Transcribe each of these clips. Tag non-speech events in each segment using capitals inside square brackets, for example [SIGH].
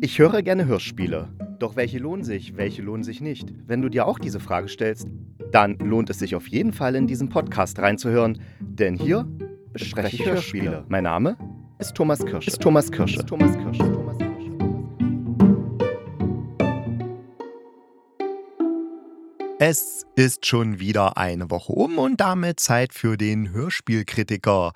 Ich höre gerne Hörspiele. Doch welche lohnen sich, welche lohnen sich nicht? Wenn du dir auch diese Frage stellst, dann lohnt es sich auf jeden Fall in diesen Podcast reinzuhören, denn hier bespreche ich Hörspiele. Mein Name ist Thomas Kirsche. Ist Thomas Kirsche. Ist Thomas Kirsche. Thomas Kirsche. Es ist schon wieder eine Woche um und damit Zeit für den Hörspielkritiker.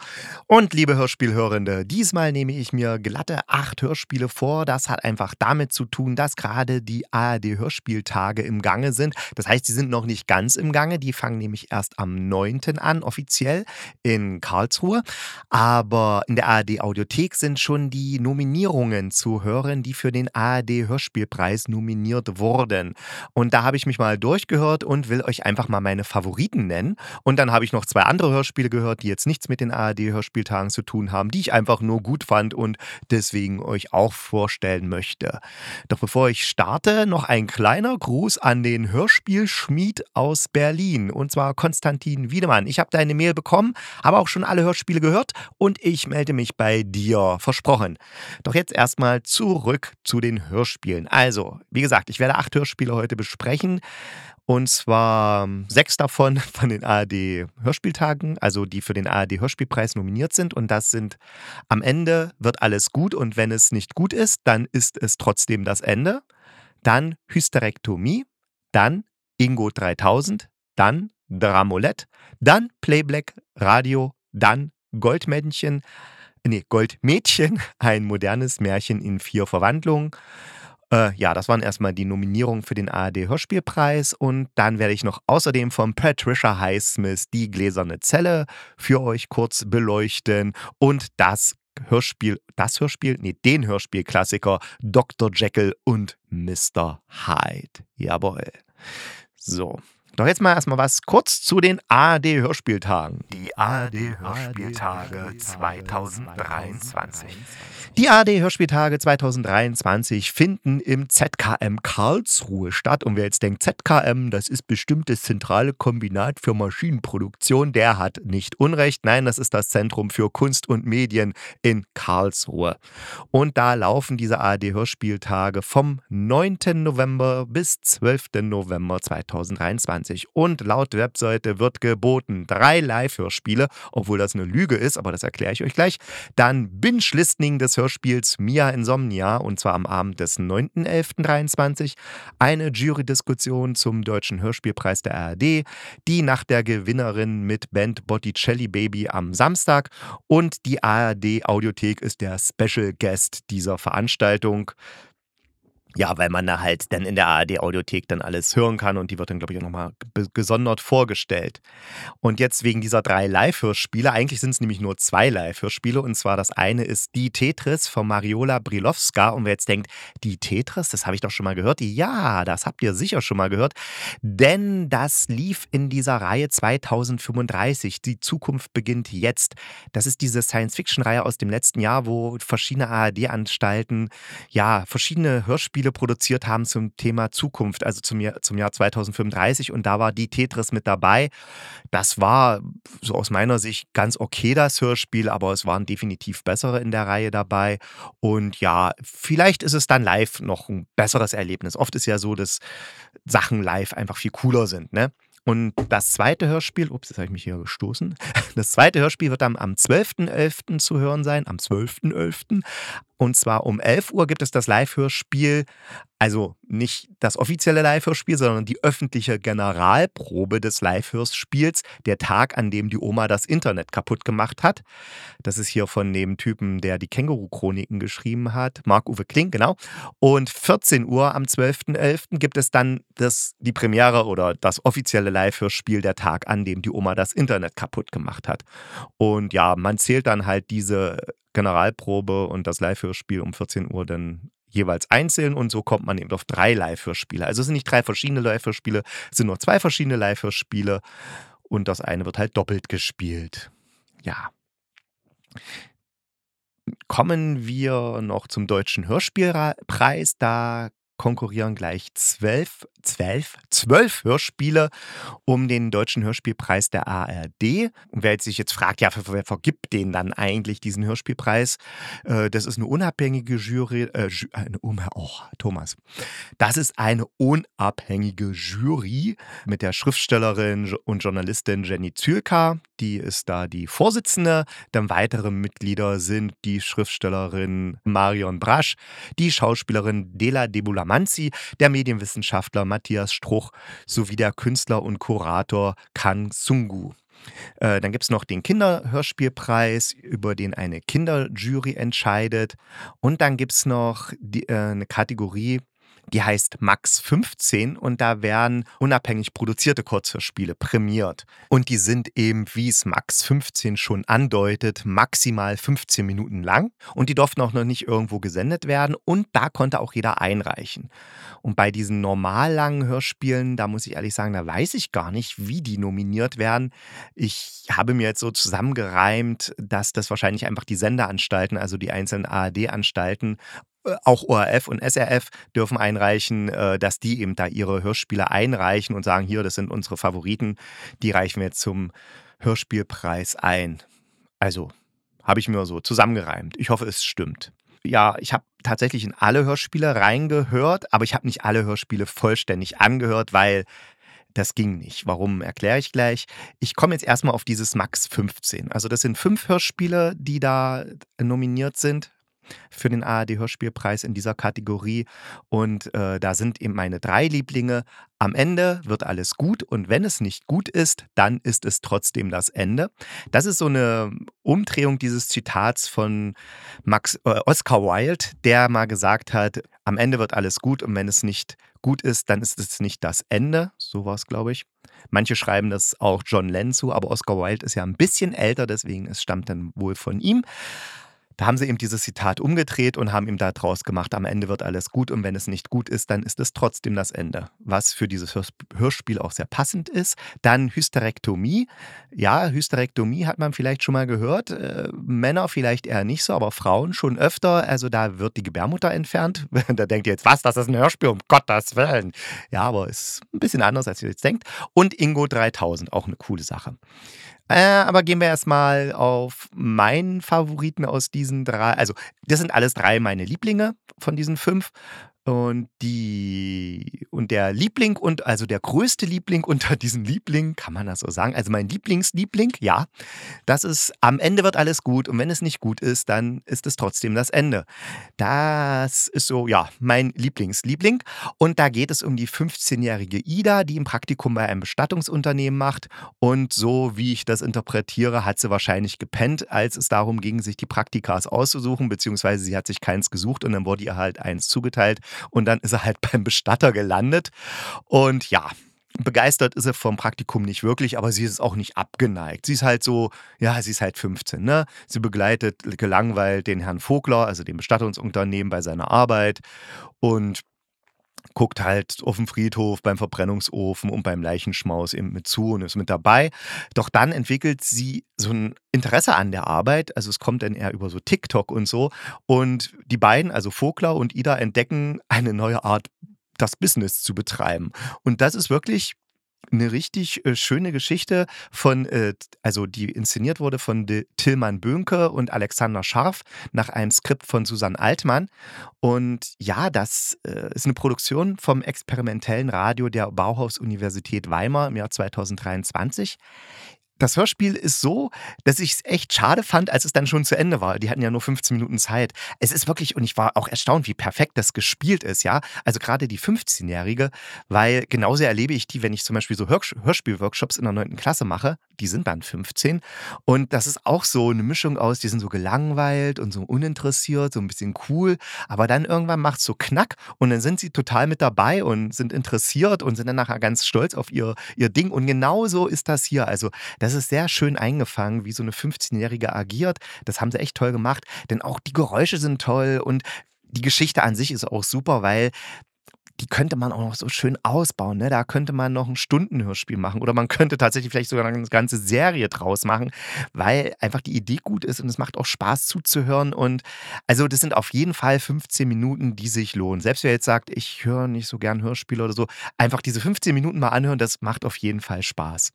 Und liebe Hörspielhörende, diesmal nehme ich mir glatte acht Hörspiele vor. Das hat einfach damit zu tun, dass gerade die ARD-Hörspieltage im Gange sind. Das heißt, sie sind noch nicht ganz im Gange. Die fangen nämlich erst am 9. an, offiziell in Karlsruhe. Aber in der ARD-Audiothek sind schon die Nominierungen zu hören, die für den ARD-Hörspielpreis nominiert wurden. Und da habe ich mich mal durchgehört gehört und will euch einfach mal meine Favoriten nennen. Und dann habe ich noch zwei andere Hörspiele gehört, die jetzt nichts mit den ARD-Hörspieltagen zu tun haben, die ich einfach nur gut fand und deswegen euch auch vorstellen möchte. Doch bevor ich starte, noch ein kleiner Gruß an den Hörspielschmied aus Berlin und zwar Konstantin Wiedemann. Ich habe deine Mail bekommen, habe auch schon alle Hörspiele gehört und ich melde mich bei dir. Versprochen. Doch jetzt erstmal zurück zu den Hörspielen. Also, wie gesagt, ich werde acht Hörspiele heute besprechen. Und zwar ähm, sechs davon [LAUGHS] von den ARD-Hörspieltagen, also die für den ARD-Hörspielpreis nominiert sind. Und das sind am Ende wird alles gut und wenn es nicht gut ist, dann ist es trotzdem das Ende. Dann Hysterektomie, dann Ingo 3000, dann Dramolett, dann Playblack Radio, dann Goldmännchen, nee, Goldmädchen, [LAUGHS] ein modernes Märchen in vier Verwandlungen. Äh, ja, das waren erstmal die Nominierungen für den ARD-Hörspielpreis und dann werde ich noch außerdem von Patricia Highsmith die gläserne Zelle für euch kurz beleuchten und das Hörspiel, das Hörspiel, nee, den Hörspielklassiker Dr. Jekyll und Mr. Hyde. Jawohl. So, doch jetzt mal erstmal was kurz zu den ARD-Hörspieltagen. Die ARD-Hörspieltage 2023. Die ARD-Hörspieltage 2023 finden im ZKM Karlsruhe statt. Und wer jetzt denkt, ZKM, das ist bestimmt das zentrale Kombinat für Maschinenproduktion, der hat nicht Unrecht. Nein, das ist das Zentrum für Kunst und Medien in Karlsruhe. Und da laufen diese ARD-Hörspieltage vom 9. November bis 12. November 2023. 2020. Und laut Webseite wird geboten drei Live-Hörspiele, obwohl das eine Lüge ist, aber das erkläre ich euch gleich. Dann Binge-Listening des Hörspiels Mia Insomnia und zwar am Abend des 9.11.23. Eine Jury-Diskussion zum Deutschen Hörspielpreis der ARD. Die Nacht der Gewinnerin mit Band Botticelli Baby am Samstag. Und die ARD-Audiothek ist der Special Guest dieser Veranstaltung. Ja, weil man da halt dann in der ARD-Audiothek dann alles hören kann und die wird dann, glaube ich, auch nochmal gesondert vorgestellt. Und jetzt wegen dieser drei Live-Hörspiele, eigentlich sind es nämlich nur zwei Live-Hörspiele und zwar das eine ist Die Tetris von Mariola Brilowska und wer jetzt denkt, Die Tetris, das habe ich doch schon mal gehört. Ja, das habt ihr sicher schon mal gehört, denn das lief in dieser Reihe 2035. Die Zukunft beginnt jetzt. Das ist diese Science-Fiction-Reihe aus dem letzten Jahr, wo verschiedene ARD-Anstalten ja verschiedene Hörspiele Spiele produziert haben zum Thema Zukunft, also zum Jahr, zum Jahr 2035. Und da war die Tetris mit dabei. Das war so aus meiner Sicht ganz okay, das Hörspiel, aber es waren definitiv bessere in der Reihe dabei. Und ja, vielleicht ist es dann live noch ein besseres Erlebnis. Oft ist ja so, dass Sachen live einfach viel cooler sind, ne? Und das zweite Hörspiel, ups, jetzt habe ich mich hier gestoßen. [LAUGHS] Das zweite Hörspiel wird dann am 12.11. zu hören sein, am 12.11. Und zwar um 11 Uhr gibt es das Live-Hörspiel, also nicht das offizielle Live-Hörspiel, sondern die öffentliche Generalprobe des Live-Hörspiels, der Tag, an dem die Oma das Internet kaputt gemacht hat. Das ist hier von dem Typen, der die Känguru-Chroniken geschrieben hat, Marc-Uwe Kling, genau. Und 14 Uhr am 12.11. gibt es dann das, die Premiere oder das offizielle Live-Hörspiel, der Tag, an dem die Oma das Internet kaputt gemacht hat. Und ja, man zählt dann halt diese Generalprobe und das Live-Hörspiel um 14 Uhr dann jeweils einzeln und so kommt man eben auf drei Live-Hörspiele. Also es sind nicht drei verschiedene Live-Hörspiele, es sind nur zwei verschiedene Live-Hörspiele und das eine wird halt doppelt gespielt. Ja. Kommen wir noch zum Deutschen Hörspielpreis. Da konkurrieren gleich zwölf, zwölf, zwölf Hörspiele um den Deutschen Hörspielpreis der ARD. Und wer sich jetzt fragt, ja, wer vergibt den dann eigentlich diesen Hörspielpreis? Äh, das ist eine unabhängige Jury, äh, eine, oh, Thomas. Das ist eine unabhängige Jury mit der Schriftstellerin und Journalistin Jenny Zülka. Die ist da die Vorsitzende. Dann weitere Mitglieder sind die Schriftstellerin Marion Brasch, die Schauspielerin Dela Debulamanzi, der Medienwissenschaftler Matthias Struch sowie der Künstler und Kurator Kan Sungu. Äh, dann gibt es noch den Kinderhörspielpreis, über den eine Kinderjury entscheidet. Und dann gibt es noch die, äh, eine Kategorie, die heißt Max 15 und da werden unabhängig produzierte Kurzhörspiele prämiert. Und die sind eben, wie es Max 15 schon andeutet, maximal 15 Minuten lang und die durften auch noch nicht irgendwo gesendet werden und da konnte auch jeder einreichen. Und bei diesen normal langen Hörspielen, da muss ich ehrlich sagen, da weiß ich gar nicht, wie die nominiert werden. Ich habe mir jetzt so zusammengereimt, dass das wahrscheinlich einfach die Sendeanstalten, also die einzelnen ARD-Anstalten auch ORF und SRF dürfen einreichen, äh, dass die eben da ihre Hörspiele einreichen und sagen, hier, das sind unsere Favoriten, die reichen wir jetzt zum Hörspielpreis ein. Also habe ich mir so zusammengereimt. Ich hoffe, es stimmt. Ja, ich habe tatsächlich in alle Hörspiele reingehört, aber ich habe nicht alle Hörspiele vollständig angehört, weil das ging nicht. Warum erkläre ich gleich. Ich komme jetzt erstmal auf dieses Max 15. Also das sind fünf Hörspiele, die da nominiert sind für den ARD-Hörspielpreis in dieser Kategorie. Und äh, da sind eben meine drei Lieblinge. Am Ende wird alles gut und wenn es nicht gut ist, dann ist es trotzdem das Ende. Das ist so eine Umdrehung dieses Zitats von Max, äh, Oscar Wilde, der mal gesagt hat, am Ende wird alles gut und wenn es nicht gut ist, dann ist es nicht das Ende. So war es, glaube ich. Manche schreiben das auch John Lennon zu, aber Oscar Wilde ist ja ein bisschen älter, deswegen es stammt dann wohl von ihm. Da haben sie eben dieses Zitat umgedreht und haben ihm da draus gemacht, am Ende wird alles gut und wenn es nicht gut ist, dann ist es trotzdem das Ende. Was für dieses Hörspiel auch sehr passend ist. Dann Hysterektomie. Ja, Hysterektomie hat man vielleicht schon mal gehört. Äh, Männer vielleicht eher nicht so, aber Frauen schon öfter. Also da wird die Gebärmutter entfernt. [LAUGHS] da denkt ihr jetzt, was, das ist ein Hörspiel, um Gottes Willen. Ja, aber ist ein bisschen anders, als ihr jetzt denkt. Und Ingo 3000, auch eine coole Sache. Äh, aber gehen wir erstmal auf meinen Favoriten aus diesen drei. Also, das sind alles drei meine Lieblinge von diesen fünf. Und die und der Liebling und also der größte Liebling [LAUGHS] unter diesen Lieblingen, kann man das so sagen? Also mein Lieblingsliebling, ja, das ist am Ende wird alles gut und wenn es nicht gut ist, dann ist es trotzdem das Ende. Das ist so, ja, mein Lieblingsliebling und da geht es um die 15-jährige Ida, die ein Praktikum bei einem Bestattungsunternehmen macht und so wie ich das interpretiere, hat sie wahrscheinlich gepennt, als es darum ging, sich die Praktikas auszusuchen, beziehungsweise sie hat sich keins gesucht und dann wurde ihr halt eins zugeteilt und dann ist er halt [LAUGHS] beim Bestatter gelandet. Und ja, begeistert ist er vom Praktikum nicht wirklich, aber sie ist auch nicht abgeneigt. Sie ist halt so, ja, sie ist halt 15, ne? Sie begleitet gelangweilt den Herrn Vogler, also den Bestattungsunternehmen bei seiner Arbeit und guckt halt auf dem Friedhof, beim Verbrennungsofen und beim Leichenschmaus eben mit zu und ist mit dabei. Doch dann entwickelt sie so ein Interesse an der Arbeit. Also es kommt dann eher über so TikTok und so. Und die beiden, also Vogler und Ida, entdecken eine neue Art das Business zu betreiben. Und das ist wirklich eine richtig äh, schöne Geschichte von, äh, also die inszeniert wurde von De Tillmann Böhnke und Alexander Scharf nach einem Skript von Susanne Altmann. Und ja, das äh, ist eine Produktion vom experimentellen Radio der Bauhaus-Universität Weimar im Jahr 2023. Das Hörspiel ist so, dass ich es echt schade fand, als es dann schon zu Ende war. Die hatten ja nur 15 Minuten Zeit. Es ist wirklich, und ich war auch erstaunt, wie perfekt das gespielt ist, ja. Also gerade die 15-Jährige, weil genauso erlebe ich die, wenn ich zum Beispiel so Hörspielworkshops in der 9. Klasse mache. Die sind dann 15. Und das ist auch so eine Mischung aus, die sind so gelangweilt und so uninteressiert, so ein bisschen cool. Aber dann irgendwann macht es so Knack und dann sind sie total mit dabei und sind interessiert und sind dann nachher ganz stolz auf ihr, ihr Ding. Und genauso ist das hier. Also, das ist sehr schön eingefangen, wie so eine 15-Jährige agiert. Das haben sie echt toll gemacht, denn auch die Geräusche sind toll und die Geschichte an sich ist auch super, weil die könnte man auch noch so schön ausbauen. Ne? Da könnte man noch ein Stundenhörspiel machen oder man könnte tatsächlich vielleicht sogar eine ganze Serie draus machen, weil einfach die Idee gut ist und es macht auch Spaß zuzuhören. Und also das sind auf jeden Fall 15 Minuten, die sich lohnen. Selbst wer jetzt sagt, ich höre nicht so gern Hörspiele oder so, einfach diese 15 Minuten mal anhören, das macht auf jeden Fall Spaß.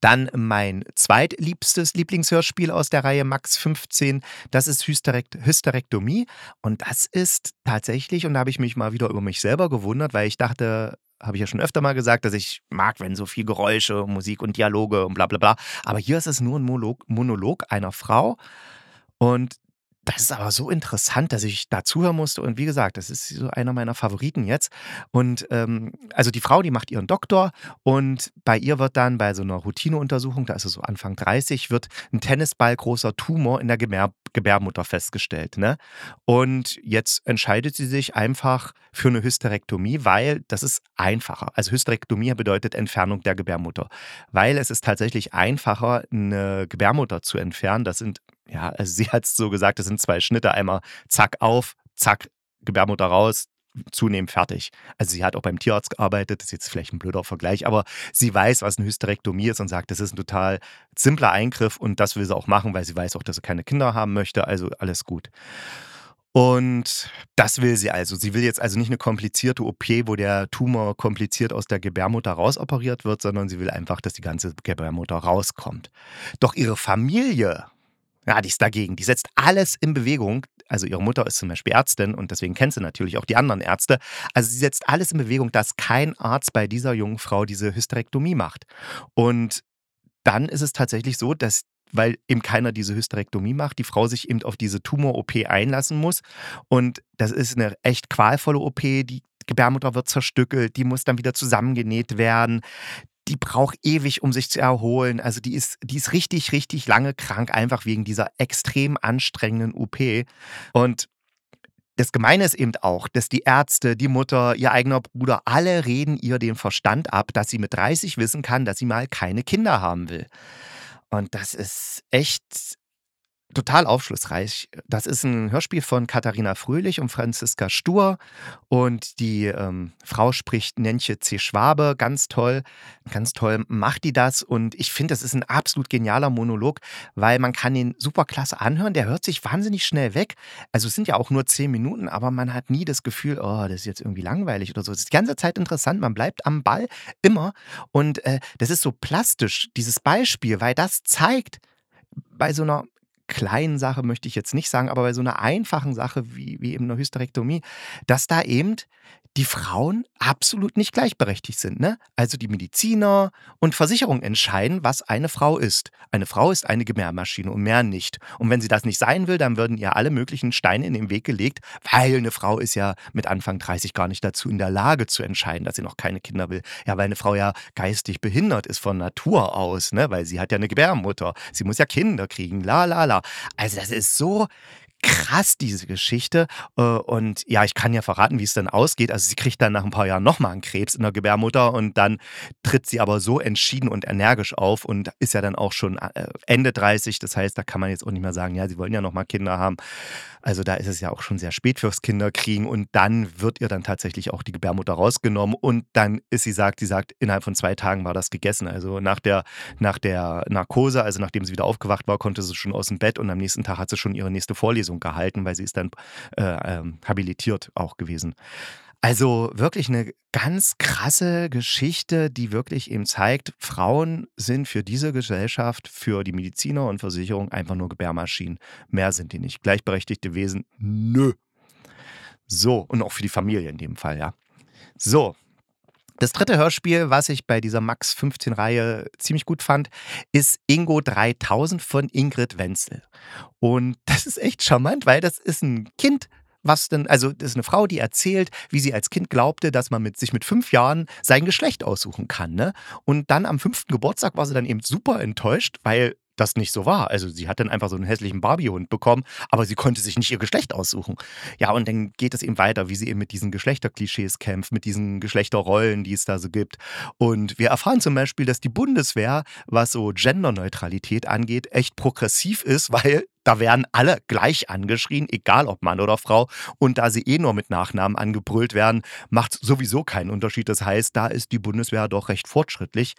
Dann mein zweitliebstes Lieblingshörspiel aus der Reihe Max 15, das ist Hysterekt Hysterektomie. Und das ist tatsächlich, und da habe ich mich mal wieder über mich selber gewundert, weil ich dachte, habe ich ja schon öfter mal gesagt, dass ich mag, wenn so viel Geräusche, Musik und Dialoge und bla bla bla. Aber hier ist es nur ein Monolog, Monolog einer Frau. Und das ist aber so interessant, dass ich da zuhören musste. Und wie gesagt, das ist so einer meiner Favoriten jetzt. Und ähm, also die Frau, die macht ihren Doktor und bei ihr wird dann bei so einer Routineuntersuchung, da ist sie so Anfang 30, wird ein Tennisball großer Tumor in der Gebär Gebärmutter festgestellt. Ne? Und jetzt entscheidet sie sich einfach für eine Hysterektomie, weil das ist einfacher. Also Hysterektomie bedeutet Entfernung der Gebärmutter, weil es ist tatsächlich einfacher, eine Gebärmutter zu entfernen. Das sind ja, also sie hat es so gesagt, es sind zwei Schnitte, einmal zack auf, zack, Gebärmutter raus, zunehmend fertig. Also sie hat auch beim Tierarzt gearbeitet, das ist jetzt vielleicht ein blöder Vergleich, aber sie weiß, was eine Hysterektomie ist und sagt, das ist ein total simpler Eingriff und das will sie auch machen, weil sie weiß auch, dass sie keine Kinder haben möchte, also alles gut. Und das will sie also. Sie will jetzt also nicht eine komplizierte OP, wo der Tumor kompliziert aus der Gebärmutter rausoperiert wird, sondern sie will einfach, dass die ganze Gebärmutter rauskommt. Doch ihre Familie ja, die ist dagegen. Die setzt alles in Bewegung. Also ihre Mutter ist zum Beispiel Ärztin und deswegen kennt sie natürlich auch die anderen Ärzte. Also sie setzt alles in Bewegung, dass kein Arzt bei dieser jungen Frau diese Hysterektomie macht. Und dann ist es tatsächlich so, dass weil eben keiner diese Hysterektomie macht, die Frau sich eben auf diese Tumor-OP einlassen muss. Und das ist eine echt qualvolle OP. Die Gebärmutter wird zerstückelt, die muss dann wieder zusammengenäht werden die braucht ewig, um sich zu erholen. Also die ist, die ist richtig, richtig lange krank, einfach wegen dieser extrem anstrengenden UP. Und das Gemeine ist eben auch, dass die Ärzte, die Mutter, ihr eigener Bruder, alle reden ihr den Verstand ab, dass sie mit 30 wissen kann, dass sie mal keine Kinder haben will. Und das ist echt total aufschlussreich. Das ist ein Hörspiel von Katharina Fröhlich und Franziska Stur und die ähm, Frau spricht Nentje C. Schwabe, ganz toll, ganz toll macht die das und ich finde, das ist ein absolut genialer Monolog, weil man kann ihn super klasse anhören, der hört sich wahnsinnig schnell weg. Also es sind ja auch nur zehn Minuten, aber man hat nie das Gefühl, oh, das ist jetzt irgendwie langweilig oder so. Es ist die ganze Zeit interessant, man bleibt am Ball immer und äh, das ist so plastisch, dieses Beispiel, weil das zeigt, bei so einer kleinen Sache möchte ich jetzt nicht sagen, aber bei so einer einfachen Sache wie, wie eben eine Hysterektomie, dass da eben die Frauen absolut nicht gleichberechtigt sind. Ne? Also die Mediziner und Versicherungen entscheiden, was eine Frau ist. Eine Frau ist eine Gebärmaschine und mehr nicht. Und wenn sie das nicht sein will, dann würden ihr alle möglichen Steine in den Weg gelegt, weil eine Frau ist ja mit Anfang 30 gar nicht dazu in der Lage zu entscheiden, dass sie noch keine Kinder will. Ja, weil eine Frau ja geistig behindert ist von Natur aus, ne? weil sie hat ja eine Gebärmutter. Sie muss ja Kinder kriegen, la la la. Also das ist so krass, diese Geschichte. Äh, und ja, ich kann ja verraten, wie es dann ausgeht. Also sie kriegt dann nach ein paar Jahren nochmal einen Krebs in der Gebärmutter und dann tritt sie aber so entschieden und energisch auf und ist ja dann auch schon äh, Ende 30. Das heißt, da kann man jetzt auch nicht mehr sagen, ja, sie wollen ja nochmal Kinder haben. Also da ist es ja auch schon sehr spät fürs Kinderkriegen und dann wird ihr dann tatsächlich auch die Gebärmutter rausgenommen und dann ist sie sagt, sie sagt, innerhalb von zwei Tagen war das gegessen. Also nach der, nach der Narkose, also nachdem sie wieder aufgewacht war, konnte sie schon aus dem Bett und am nächsten Tag hat sie schon ihre nächste Vorlesung gehalten, weil sie ist dann äh, ähm, habilitiert auch gewesen. Also wirklich eine ganz krasse Geschichte, die wirklich eben zeigt, Frauen sind für diese Gesellschaft, für die Mediziner und Versicherung einfach nur Gebärmaschinen. Mehr sind die nicht. Gleichberechtigte Wesen, nö. So, und auch für die Familie in dem Fall, ja. So. Das dritte Hörspiel, was ich bei dieser Max 15 Reihe ziemlich gut fand, ist Ingo 3000 von Ingrid Wenzel. Und [LAUGHS] das ist echt charmant, weil das ist ein Kind, was denn, also das ist eine Frau, die erzählt, wie sie als Kind glaubte, dass man mit, sich mit fünf Jahren sein Geschlecht aussuchen kann. Ne? Und dann am fünften Geburtstag war sie dann eben super enttäuscht, weil das nicht so war. Also sie hat dann einfach so einen hässlichen Barbiehund bekommen, aber sie konnte sich nicht ihr Geschlecht aussuchen. Ja, und dann geht es eben weiter, wie sie eben mit diesen Geschlechterklischees kämpft, mit diesen Geschlechterrollen, die es da so gibt. Und wir erfahren zum Beispiel, dass die Bundeswehr, was so Genderneutralität angeht, echt progressiv ist, [LAUGHS] weil da werden alle gleich angeschrien, egal ob Mann oder Frau. Und da sie eh nur mit Nachnamen angebrüllt werden, macht sowieso keinen Unterschied. Das heißt, da ist die Bundeswehr doch recht fortschrittlich.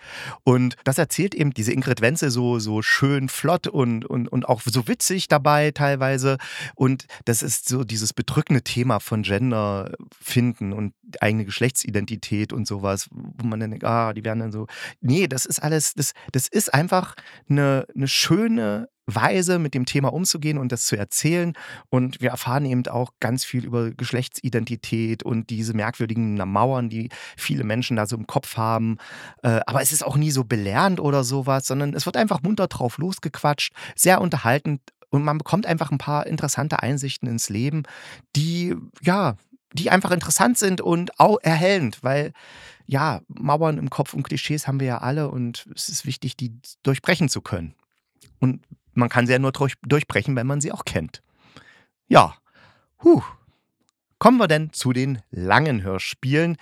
Und das erzählt eben diese Ingrid Wenzel so, so schön flott und, und, und auch so witzig dabei teilweise. Und das ist so dieses bedrückende Thema von Gender finden und eigene Geschlechtsidentität und sowas, wo man dann denkt, ah, die werden dann so. Nee, das ist alles, das, das ist einfach eine, eine schöne Weise, mit dem Thema umzugehen und das zu erzählen. Und wir erfahren eben auch ganz viel über Geschlechtsidentität und diese merkwürdigen Mauern, die viele Menschen da so im Kopf haben. Äh, aber es ist auch nie so belehrend oder sowas, sondern es wird einfach munter drauf losgequatscht, sehr unterhaltend und man bekommt einfach ein paar interessante Einsichten ins Leben, die, ja, die einfach interessant sind und auch erhellend, weil ja, Mauern im Kopf und Klischees haben wir ja alle und es ist wichtig, die durchbrechen zu können. Und man kann sie ja nur durchbrechen, wenn man sie auch kennt. Ja, huh. Kommen wir denn zu den langen Hörspielen,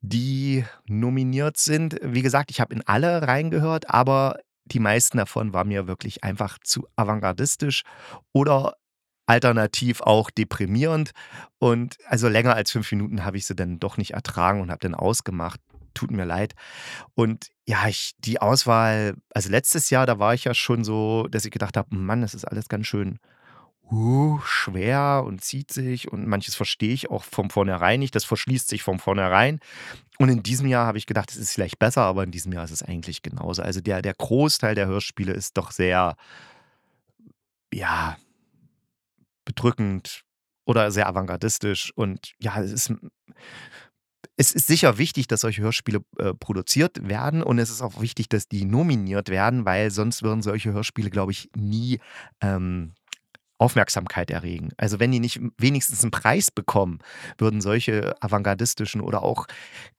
die nominiert sind. Wie gesagt, ich habe in alle reingehört, aber die meisten davon waren mir wirklich einfach zu avantgardistisch oder alternativ auch deprimierend. Und also länger als fünf Minuten habe ich sie dann doch nicht ertragen und habe dann ausgemacht tut mir leid. Und ja, ich, die Auswahl, also letztes Jahr, da war ich ja schon so, dass ich gedacht habe, Mann, das ist alles ganz schön uh, schwer und zieht sich und manches verstehe ich auch von vornherein nicht, das verschließt sich von vornherein. Und in diesem Jahr habe ich gedacht, es ist vielleicht besser, aber in diesem Jahr ist es eigentlich genauso. Also der, der Großteil der Hörspiele ist doch sehr, ja, bedrückend oder sehr avantgardistisch und ja, es ist es ist sicher wichtig, dass solche Hörspiele äh, produziert werden und es ist auch wichtig, dass die nominiert werden, weil sonst würden solche Hörspiele, glaube ich, nie ähm, Aufmerksamkeit erregen. Also wenn die nicht wenigstens einen Preis bekommen, würden solche avantgardistischen oder auch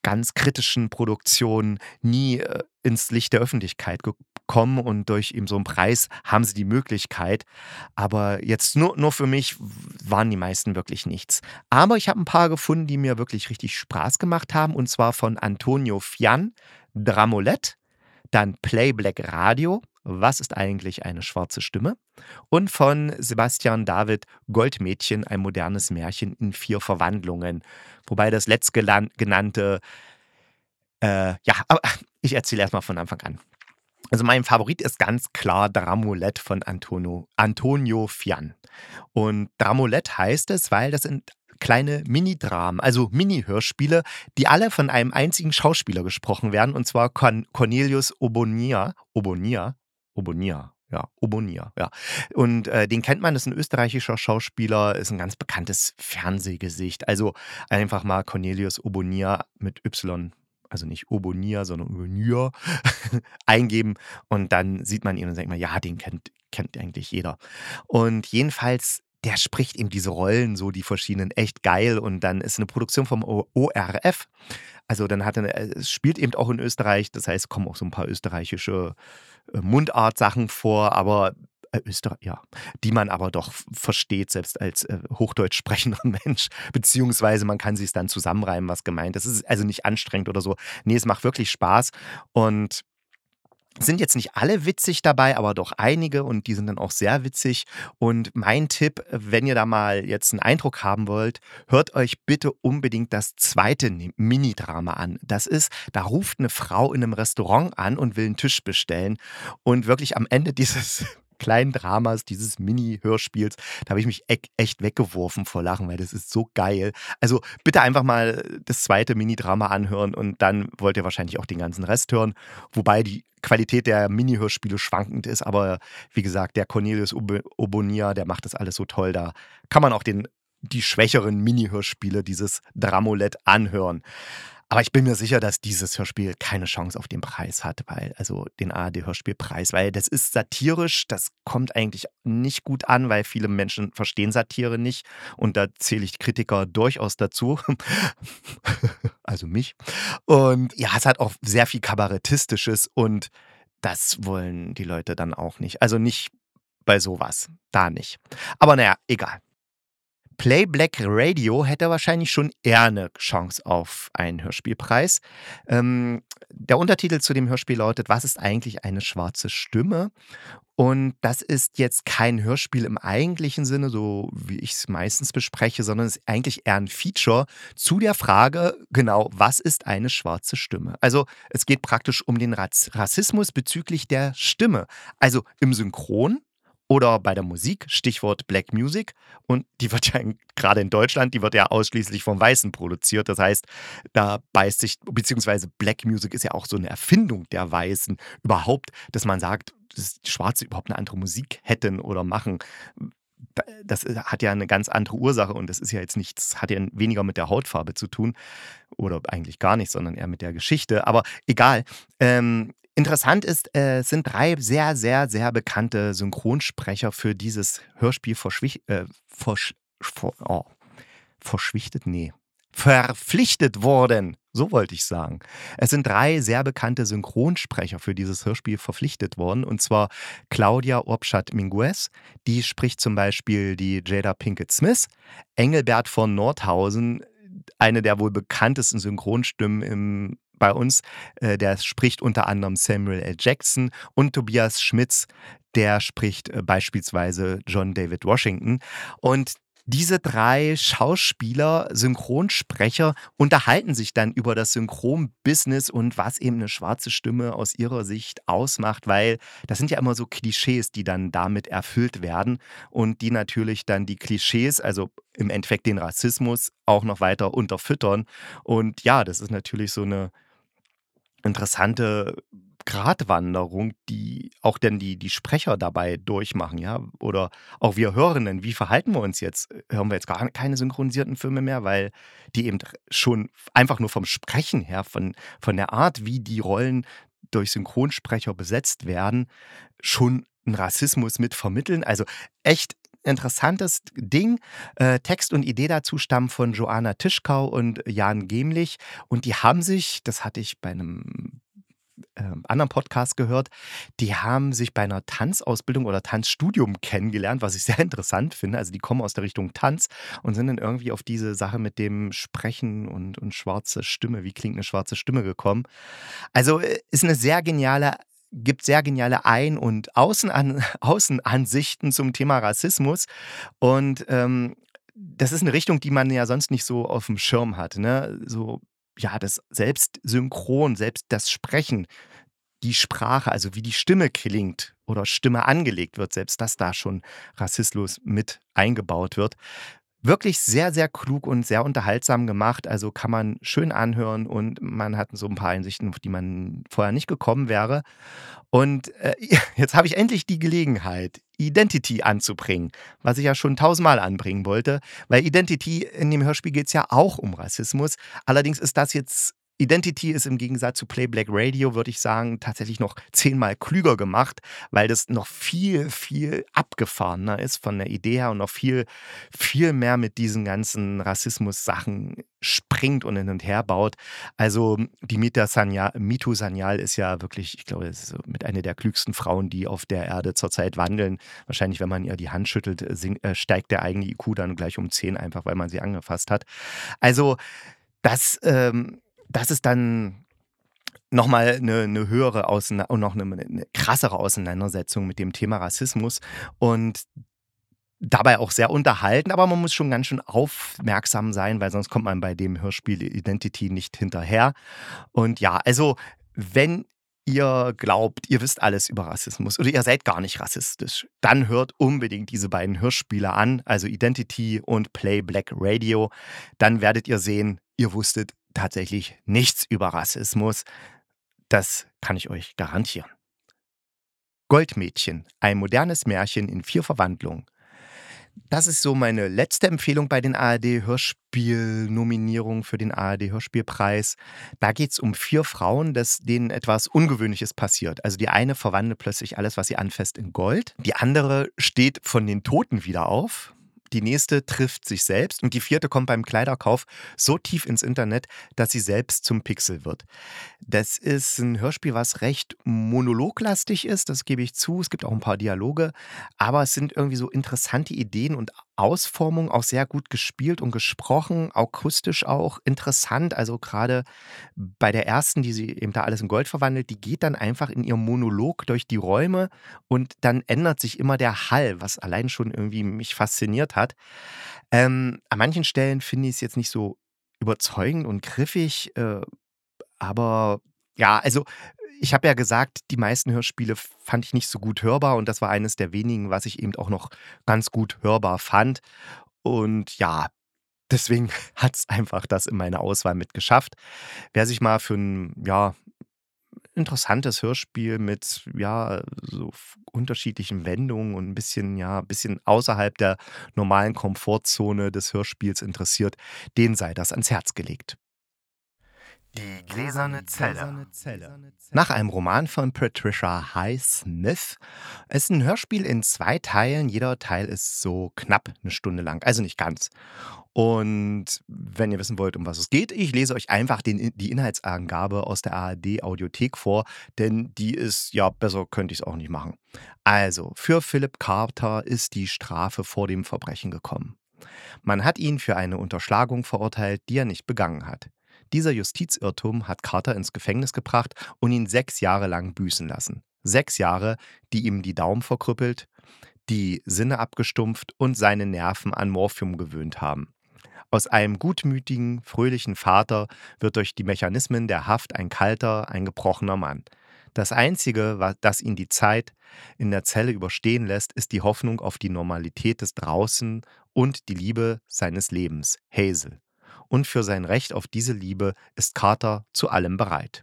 ganz kritischen Produktionen nie äh, ins Licht der Öffentlichkeit kommen und durch eben so einen Preis haben sie die Möglichkeit. Aber jetzt nur, nur für mich waren die meisten wirklich nichts. Aber ich habe ein paar gefunden, die mir wirklich richtig Spaß gemacht haben und zwar von Antonio Fian, Dramolette, dann Playblack Radio, was ist eigentlich eine schwarze Stimme? Und von Sebastian David Goldmädchen, ein modernes Märchen in vier Verwandlungen. Wobei das letztgenannte, äh, ja, aber [LAUGHS] ich erzähle erstmal von Anfang an. Also mein Favorit ist ganz klar Dramolette von Antonio, Antonio Fian. Und Dramolette heißt es, weil das sind kleine Mini-Dramen, also Mini-Hörspiele, die alle von einem einzigen Schauspieler gesprochen werden, und zwar Cornelius Obonia. Obonia, Obonia. Ja, Obonia, ja. Und äh, den kennt man, das ist ein österreichischer Schauspieler, ist ein ganz bekanntes Fernsehgesicht. Also einfach mal Cornelius Obonia mit Y also nicht Obonia, sondern Obonia, [LAUGHS] eingeben und dann sieht man ihn und denkt man, ja, den kennt, kennt eigentlich jeder. Und jedenfalls, der spricht eben diese Rollen, so die verschiedenen, echt geil und dann ist eine Produktion vom ORF. Also dann hat er, es spielt eben auch in Österreich, das heißt, kommen auch so ein paar österreichische äh, Mundart-Sachen vor, aber äh, Österreich, ja, die man aber doch versteht, selbst als äh, Hochdeutsch sprechender [LAUGHS] Mensch, beziehungsweise man kann sich dann zusammenreimen, was gemeint ist. Es ist also nicht anstrengend oder so. Nee, es macht wirklich Spaß und sind jetzt nicht alle witzig dabei, aber doch einige und die sind dann auch sehr witzig. Und mein Tipp, wenn ihr da mal jetzt einen Eindruck haben wollt, hört euch bitte unbedingt das zweite Mini-Drama an. Das ist, da ruft eine Frau in einem Restaurant an und will einen Tisch bestellen und wirklich am Ende dieses kleinen Dramas, dieses Mini-Hörspiels, da habe ich mich echt weggeworfen vor Lachen, weil das ist so geil. Also bitte einfach mal das zweite Mini-Drama anhören und dann wollt ihr wahrscheinlich auch den ganzen Rest hören. Wobei die Qualität der Mini-Hörspiele schwankend ist, aber wie gesagt, der Cornelius Obonia, der macht das alles so toll. Da kann man auch den, die schwächeren Mini-Hörspiele, dieses Dramolett anhören. Aber ich bin mir sicher, dass dieses Hörspiel keine Chance auf den Preis hat, weil, also den ARD-Hörspielpreis, weil das ist satirisch, das kommt eigentlich nicht gut an, weil viele Menschen verstehen Satire nicht. Und da zähle ich Kritiker durchaus dazu. [LAUGHS] also mich. Und ja, es hat auch sehr viel Kabarettistisches und das wollen die Leute dann auch nicht. Also nicht bei sowas. Da nicht. Aber naja, egal. Play Black Radio hätte wahrscheinlich schon eher eine Chance auf einen Hörspielpreis. Ähm, der Untertitel zu dem Hörspiel lautet, was ist eigentlich eine schwarze Stimme? Und das ist jetzt kein Hörspiel im eigentlichen Sinne, so wie ich es meistens bespreche, sondern es ist eigentlich eher ein Feature zu der Frage, genau, was ist eine schwarze Stimme? Also es geht praktisch um den Rassismus bezüglich der Stimme. Also im Synchron oder bei der Musik, Stichwort Black Music. Und die wird ja gerade in Deutschland, die wird ja ausschließlich von Weißen produziert. Das heißt, da beißt sich, beziehungsweise Black Music ist ja auch so eine Erfindung der Weißen überhaupt, dass man sagt, dass die Schwarze überhaupt eine andere Musik hätten oder machen. Das hat ja eine ganz andere Ursache und das ist ja jetzt nichts, hat ja weniger mit der Hautfarbe zu tun oder eigentlich gar nicht, sondern eher mit der Geschichte. Aber egal. Ähm, Interessant ist, äh, es sind drei sehr, sehr, sehr bekannte Synchronsprecher für dieses Hörspiel verschwich, äh, versch, ver, oh, verschwichtet? Nee. Verpflichtet worden. So wollte ich sagen. Es sind drei sehr bekannte Synchronsprecher für dieses Hörspiel verpflichtet worden. Und zwar Claudia Obschat-Minguez, die spricht zum Beispiel die Jada Pinkett Smith, Engelbert von Nordhausen, eine der wohl bekanntesten Synchronstimmen im bei uns. Äh, der spricht unter anderem Samuel L. Jackson und Tobias Schmitz, der spricht äh, beispielsweise John David Washington. Und diese drei Schauspieler, Synchronsprecher unterhalten sich dann über das Synchronbusiness und was eben eine schwarze Stimme aus ihrer Sicht ausmacht, weil das sind ja immer so Klischees, die dann damit erfüllt werden und die natürlich dann die Klischees, also im Endeffekt den Rassismus, auch noch weiter unterfüttern. Und ja, das ist natürlich so eine interessante Gratwanderung, die auch denn die, die Sprecher dabei durchmachen, ja. Oder auch wir Hörenden, wie verhalten wir uns jetzt? Hören wir jetzt gar keine synchronisierten Filme mehr, weil die eben schon einfach nur vom Sprechen her, von, von der Art, wie die Rollen durch Synchronsprecher besetzt werden, schon einen Rassismus mit vermitteln. Also echt interessantes Ding. Äh, Text und Idee dazu stammen von Joanna Tischkau und Jan Gemlich. Und die haben sich, das hatte ich bei einem äh, anderen Podcast gehört, die haben sich bei einer Tanzausbildung oder Tanzstudium kennengelernt, was ich [LAUGHS] sehr interessant finde. Also die kommen aus der Richtung Tanz und sind dann irgendwie auf diese Sache mit dem Sprechen und, und schwarze Stimme, wie klingt eine schwarze Stimme gekommen. Also äh, ist eine sehr geniale gibt sehr geniale Ein- und Außenan [LAUGHS] Außenansichten zum Thema Rassismus. Und ähm, das ist eine Richtung, die man ja sonst nicht so auf dem Schirm hat. Ne? So, ja, das selbst synchron, selbst das Sprechen, die Sprache, also wie die Stimme klingt oder Stimme angelegt wird, selbst dass da schon Rassismus mit eingebaut wird wirklich sehr, sehr klug und sehr unterhaltsam gemacht. Also kann man schön anhören und man hat so ein paar Einsichten, auf die man vorher nicht gekommen wäre. Und äh, [LAUGHS] jetzt habe ich endlich die Gelegenheit, Identity anzubringen, was ich ja schon tausendmal anbringen wollte, weil Identity in dem Hörspiel geht es ja auch um Rassismus. Allerdings ist das jetzt Identity ist im Gegensatz zu Play Black Radio, würde ich sagen, tatsächlich noch zehnmal klüger gemacht, weil das noch viel, viel abgefahrener ist von der Idee her und noch viel, viel mehr mit diesen ganzen Rassismus-Sachen springt und hin und her baut. Also die Mita Sanyal, Mitu Sanyal ist ja wirklich, ich glaube, mit einer der klügsten Frauen, die auf der Erde zurzeit wandeln. Wahrscheinlich, wenn man ihr die Hand schüttelt, äh, steigt der eigene IQ dann gleich um 10, einfach weil man sie angefasst hat. Also das ähm, das ist dann nochmal eine, eine höhere Ausein und noch eine, eine krassere Auseinandersetzung mit dem Thema Rassismus und dabei auch sehr unterhalten, aber man muss schon ganz schön aufmerksam sein, weil sonst kommt man bei dem Hörspiel Identity nicht hinterher. Und ja, also wenn ihr glaubt, ihr wisst alles über Rassismus oder ihr seid gar nicht rassistisch, dann hört unbedingt diese beiden Hörspiele an, also Identity und Play Black Radio. Dann werdet ihr sehen, ihr wusstet tatsächlich nichts über Rassismus. Das kann ich euch garantieren. Goldmädchen, ein modernes Märchen in vier Verwandlungen. Das ist so meine letzte Empfehlung bei den ARD-Hörspiel-Nominierungen für den ARD-Hörspielpreis. Da geht es um vier Frauen, dass denen etwas Ungewöhnliches passiert. Also die eine verwandelt plötzlich alles, was sie anfasst, in Gold. Die andere steht von den Toten wieder auf die nächste trifft sich selbst und die vierte kommt beim Kleiderkauf so tief ins Internet, dass sie selbst zum Pixel wird. Das ist ein Hörspiel, was recht monologlastig ist, das gebe ich zu. Es gibt auch ein paar Dialoge, aber es sind irgendwie so interessante Ideen und Ausformungen, auch sehr gut gespielt und gesprochen, akustisch auch interessant. Also gerade bei der ersten, die sie eben da alles in Gold verwandelt, die geht dann einfach in ihrem Monolog durch die Räume und dann ändert sich immer der Hall, was allein schon irgendwie mich fasziniert hat. Ähm, an manchen Stellen finde ich es jetzt nicht so überzeugend und griffig, äh, aber ja, also ich habe ja gesagt, die meisten Hörspiele fand ich nicht so gut hörbar und das war eines der wenigen, was ich eben auch noch ganz gut hörbar fand. Und ja, deswegen [LAUGHS] hat es einfach das in meine Auswahl mit geschafft. Wer sich mal für ein, ja, interessantes Hörspiel mit ja so unterschiedlichen Wendungen und ein bisschen ja ein bisschen außerhalb der normalen Komfortzone des Hörspiels interessiert, den sei das ans Herz gelegt. Die gläserne Zelle. Nach einem Roman von Patricia Highsmith ist ein Hörspiel in zwei Teilen. Jeder Teil ist so knapp eine Stunde lang, also nicht ganz. Und wenn ihr wissen wollt, um was es geht, ich lese euch einfach den, die Inhaltsangabe aus der ARD Audiothek vor, denn die ist, ja, besser könnte ich es auch nicht machen. Also, für Philip Carter ist die Strafe vor dem Verbrechen gekommen. Man hat ihn für eine Unterschlagung verurteilt, die er nicht begangen hat. Dieser Justizirrtum hat Carter ins Gefängnis gebracht und ihn sechs Jahre lang büßen lassen. Sechs Jahre, die ihm die Daumen verkrüppelt, die Sinne abgestumpft und seine Nerven an Morphium gewöhnt haben. Aus einem gutmütigen, fröhlichen Vater wird durch die Mechanismen der Haft ein kalter, ein gebrochener Mann. Das Einzige, das ihn die Zeit in der Zelle überstehen lässt, ist die Hoffnung auf die Normalität des Draußen und die Liebe seines Lebens, Hazel und für sein Recht auf diese Liebe ist Carter zu allem bereit.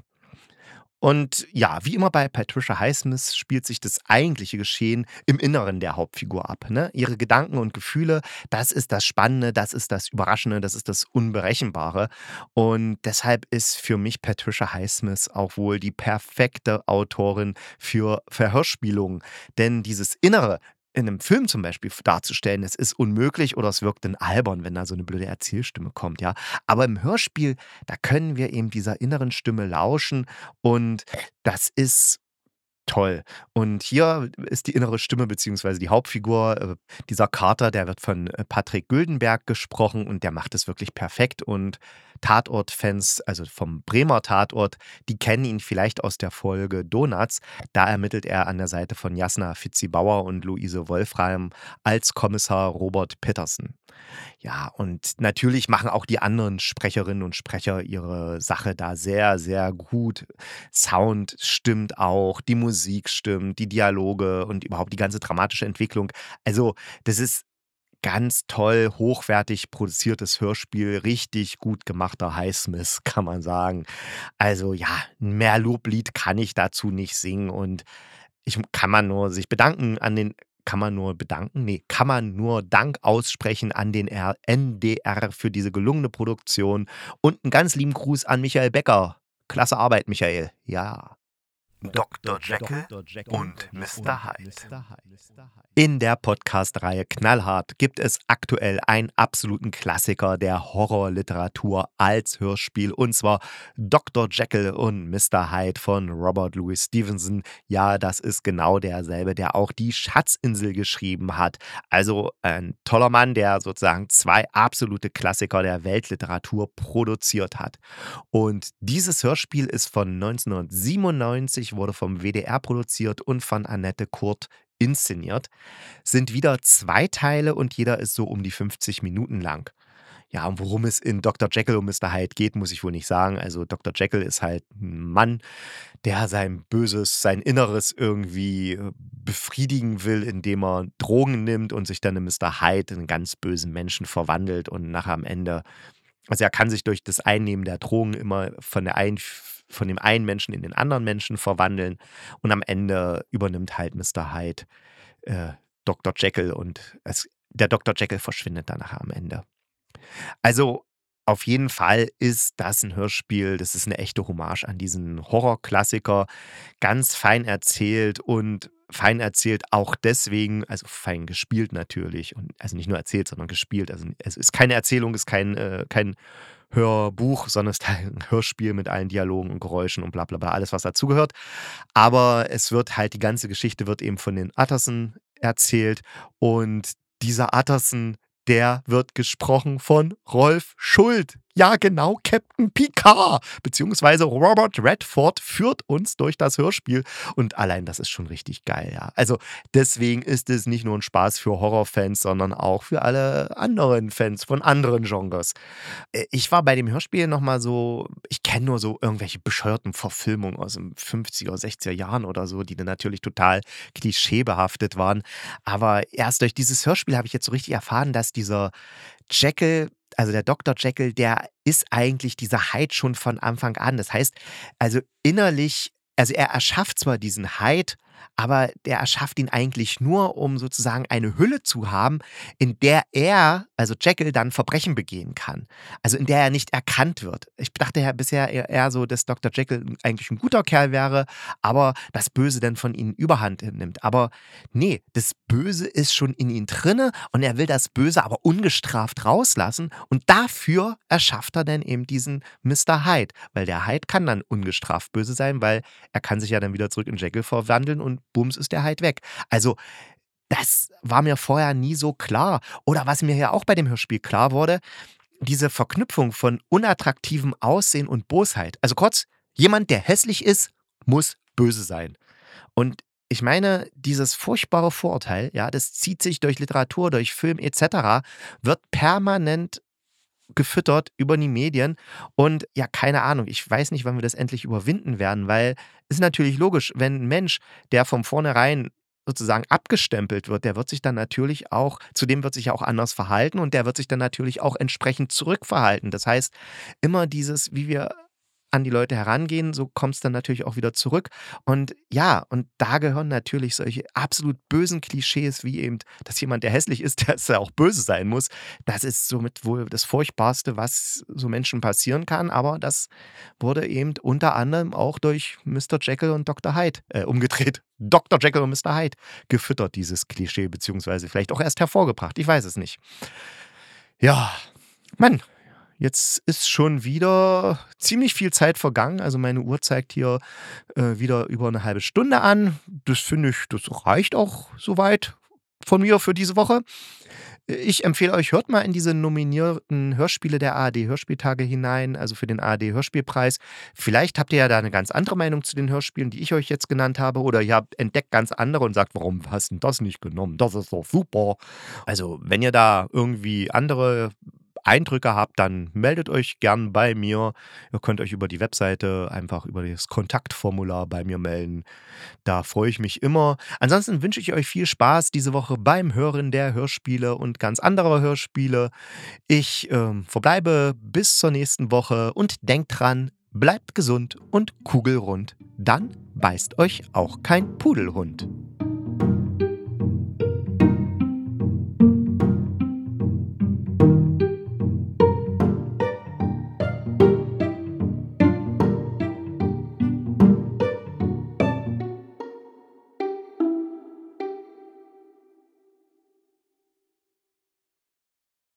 Und ja, wie immer bei Patricia Highsmith spielt sich das eigentliche Geschehen im Inneren der Hauptfigur ab. Ne? Ihre Gedanken und Gefühle, das ist das Spannende, das ist das Überraschende, das ist das Unberechenbare. Und deshalb ist für mich Patricia Highsmith auch wohl die perfekte Autorin für Verhörspielungen. Denn dieses Innere, in einem Film zum Beispiel darzustellen, es ist unmöglich oder es wirkt dann albern, wenn da so eine blöde Erzählstimme kommt, ja. Aber im Hörspiel, da können wir eben dieser inneren Stimme lauschen und das ist toll. Und hier ist die innere Stimme beziehungsweise die Hauptfigur, äh, dieser Kater, der wird von äh, Patrick Güldenberg gesprochen und der macht es wirklich perfekt. Und Tatort-Fans, also vom Bremer Tatort, die kennen ihn vielleicht aus der Folge Donuts. Da ermittelt er an der Seite von Jasna Fitzi-Bauer und Luise Wolfram als Kommissar Robert Petersen. Ja, und natürlich machen auch die anderen Sprecherinnen und Sprecher ihre Sache da sehr, sehr gut. Sound stimmt auch, die Musik stimmt, die Dialoge und überhaupt die ganze dramatische Entwicklung. Also, das ist ganz toll, hochwertig produziertes Hörspiel, richtig gut gemachter Highsmith, [LAUGHS] kann man sagen. Also ja, mehr Loblied kann ich dazu nicht singen und ich kann man nur sich bedanken an den kann man nur bedanken? Nee, kann man nur Dank aussprechen an den NDR für diese gelungene Produktion und einen ganz lieben Gruß an Michael Becker. Klasse Arbeit, Michael. Ja. Dr. Jekyll und Mr. Hyde. In der Podcast-Reihe Knallhart gibt es aktuell einen absoluten Klassiker der Horrorliteratur als Hörspiel und zwar Dr. Jekyll und Mr. Hyde von Robert Louis Stevenson. Ja, das ist genau derselbe, der auch die Schatzinsel geschrieben hat. Also ein toller Mann, der sozusagen zwei absolute Klassiker der Weltliteratur produziert hat. Und dieses Hörspiel ist von 1997 wurde vom WDR produziert und von Annette Kurt inszeniert. Sind wieder zwei Teile und jeder ist so um die 50 Minuten lang. Ja, und worum es in Dr. Jekyll und Mr. Hyde geht, muss ich wohl nicht sagen. Also Dr. Jekyll ist halt ein Mann, der sein Böses, sein Inneres irgendwie äh, befriedigen will, indem er Drogen nimmt und sich dann in Mr. Hyde, einen ganz bösen Menschen, verwandelt und nachher am Ende, also er kann sich durch das Einnehmen der Drogen immer von der einen von dem einen Menschen in den anderen Menschen verwandeln und am Ende übernimmt halt Mr. Hyde äh, Dr. Jekyll und es, der Dr. Jekyll verschwindet dann nachher am Ende. Also auf jeden Fall ist das ein Hörspiel, das ist eine echte Hommage an diesen Horrorklassiker, ganz fein erzählt und fein erzählt, auch deswegen, also fein gespielt natürlich. Und also nicht nur erzählt, sondern gespielt. Also es ist keine Erzählung, es ist kein, äh, kein Hörbuch, sondern es ist halt ein Hörspiel mit allen Dialogen und Geräuschen und bla bla bla, alles, was dazugehört. Aber es wird halt, die ganze Geschichte wird eben von den Utterson erzählt und dieser Utterson, der wird gesprochen von Rolf Schuld. Ja, genau, Captain Picard, beziehungsweise Robert Redford führt uns durch das Hörspiel und allein das ist schon richtig geil, ja. Also deswegen ist es nicht nur ein Spaß für Horrorfans, sondern auch für alle anderen Fans von anderen Genres. Äh, ich war bei dem Hörspiel nochmal so, ich kenne nur so irgendwelche bescheuerten Verfilmungen aus den 50er, 60er Jahren oder so, die dann natürlich total klischeebehaftet waren. Aber erst durch dieses Hörspiel habe ich jetzt so richtig erfahren, dass dieser Jekyll also der Dr. Jekyll, der ist eigentlich dieser Hyde schon von Anfang an. Das heißt, also innerlich, also er erschafft zwar diesen Hyde, aber der erschafft ihn eigentlich nur, um sozusagen eine Hülle zu haben, in der er, also Jekyll, dann Verbrechen begehen kann. Also in der er nicht erkannt wird. Ich dachte ja bisher eher so, dass Dr. Jekyll eigentlich ein guter Kerl wäre, aber das Böse dann von ihm überhand nimmt. Aber nee, das Böse ist schon in ihm drinne und er will das Böse aber ungestraft rauslassen und dafür erschafft er dann eben diesen Mr. Hyde, weil der Hyde kann dann ungestraft böse sein, weil er kann sich ja dann wieder zurück in Jekyll verwandeln und bums ist der halt weg. Also das war mir vorher nie so klar. Oder was mir ja auch bei dem Hörspiel klar wurde, diese Verknüpfung von unattraktivem Aussehen und Bosheit. Also kurz, jemand, der hässlich ist, muss böse sein. Und ich meine, dieses furchtbare Vorurteil, ja, das zieht sich durch Literatur, durch Film etc., wird permanent gefüttert über die Medien. Und ja, keine Ahnung, ich weiß nicht, wann wir das endlich überwinden werden, weil es ist natürlich logisch, wenn ein Mensch, der von vornherein sozusagen abgestempelt wird, der wird sich dann natürlich auch, zudem wird sich ja auch anders verhalten und der wird sich dann natürlich auch entsprechend zurückverhalten. Das heißt, immer dieses, wie wir an die Leute herangehen, so kommt es dann natürlich auch wieder zurück. Und ja, und da gehören natürlich solche absolut bösen Klischees, wie eben, dass jemand, der hässlich ist, [LAUGHS] dass er auch böse sein muss. Das ist somit wohl das Furchtbarste, was so Menschen passieren kann. Aber das wurde eben unter anderem auch durch Mr. Jekyll und Dr. Hyde äh, umgedreht. [LAUGHS] Dr. Jekyll und Mr. Hyde gefüttert, dieses Klischee, beziehungsweise vielleicht auch erst hervorgebracht. Ich weiß es nicht. Ja, Mann, Jetzt ist schon wieder ziemlich viel Zeit vergangen. Also meine Uhr zeigt hier äh, wieder über eine halbe Stunde an. Das finde ich, das reicht auch soweit von mir für diese Woche. Ich empfehle euch, hört mal in diese nominierten Hörspiele der ARD Hörspieltage hinein, also für den ARD Hörspielpreis. Vielleicht habt ihr ja da eine ganz andere Meinung zu den Hörspielen, die ich euch jetzt genannt habe, oder ihr habt entdeckt ganz andere und sagt, warum hast du das nicht genommen? Das ist doch super. Also, wenn ihr da irgendwie andere Eindrücke habt, dann meldet euch gern bei mir. Ihr könnt euch über die Webseite einfach über das Kontaktformular bei mir melden. Da freue ich mich immer. Ansonsten wünsche ich euch viel Spaß diese Woche beim Hören der Hörspiele und ganz anderer Hörspiele. Ich äh, verbleibe bis zur nächsten Woche und denkt dran, bleibt gesund und kugelrund. Dann beißt euch auch kein Pudelhund.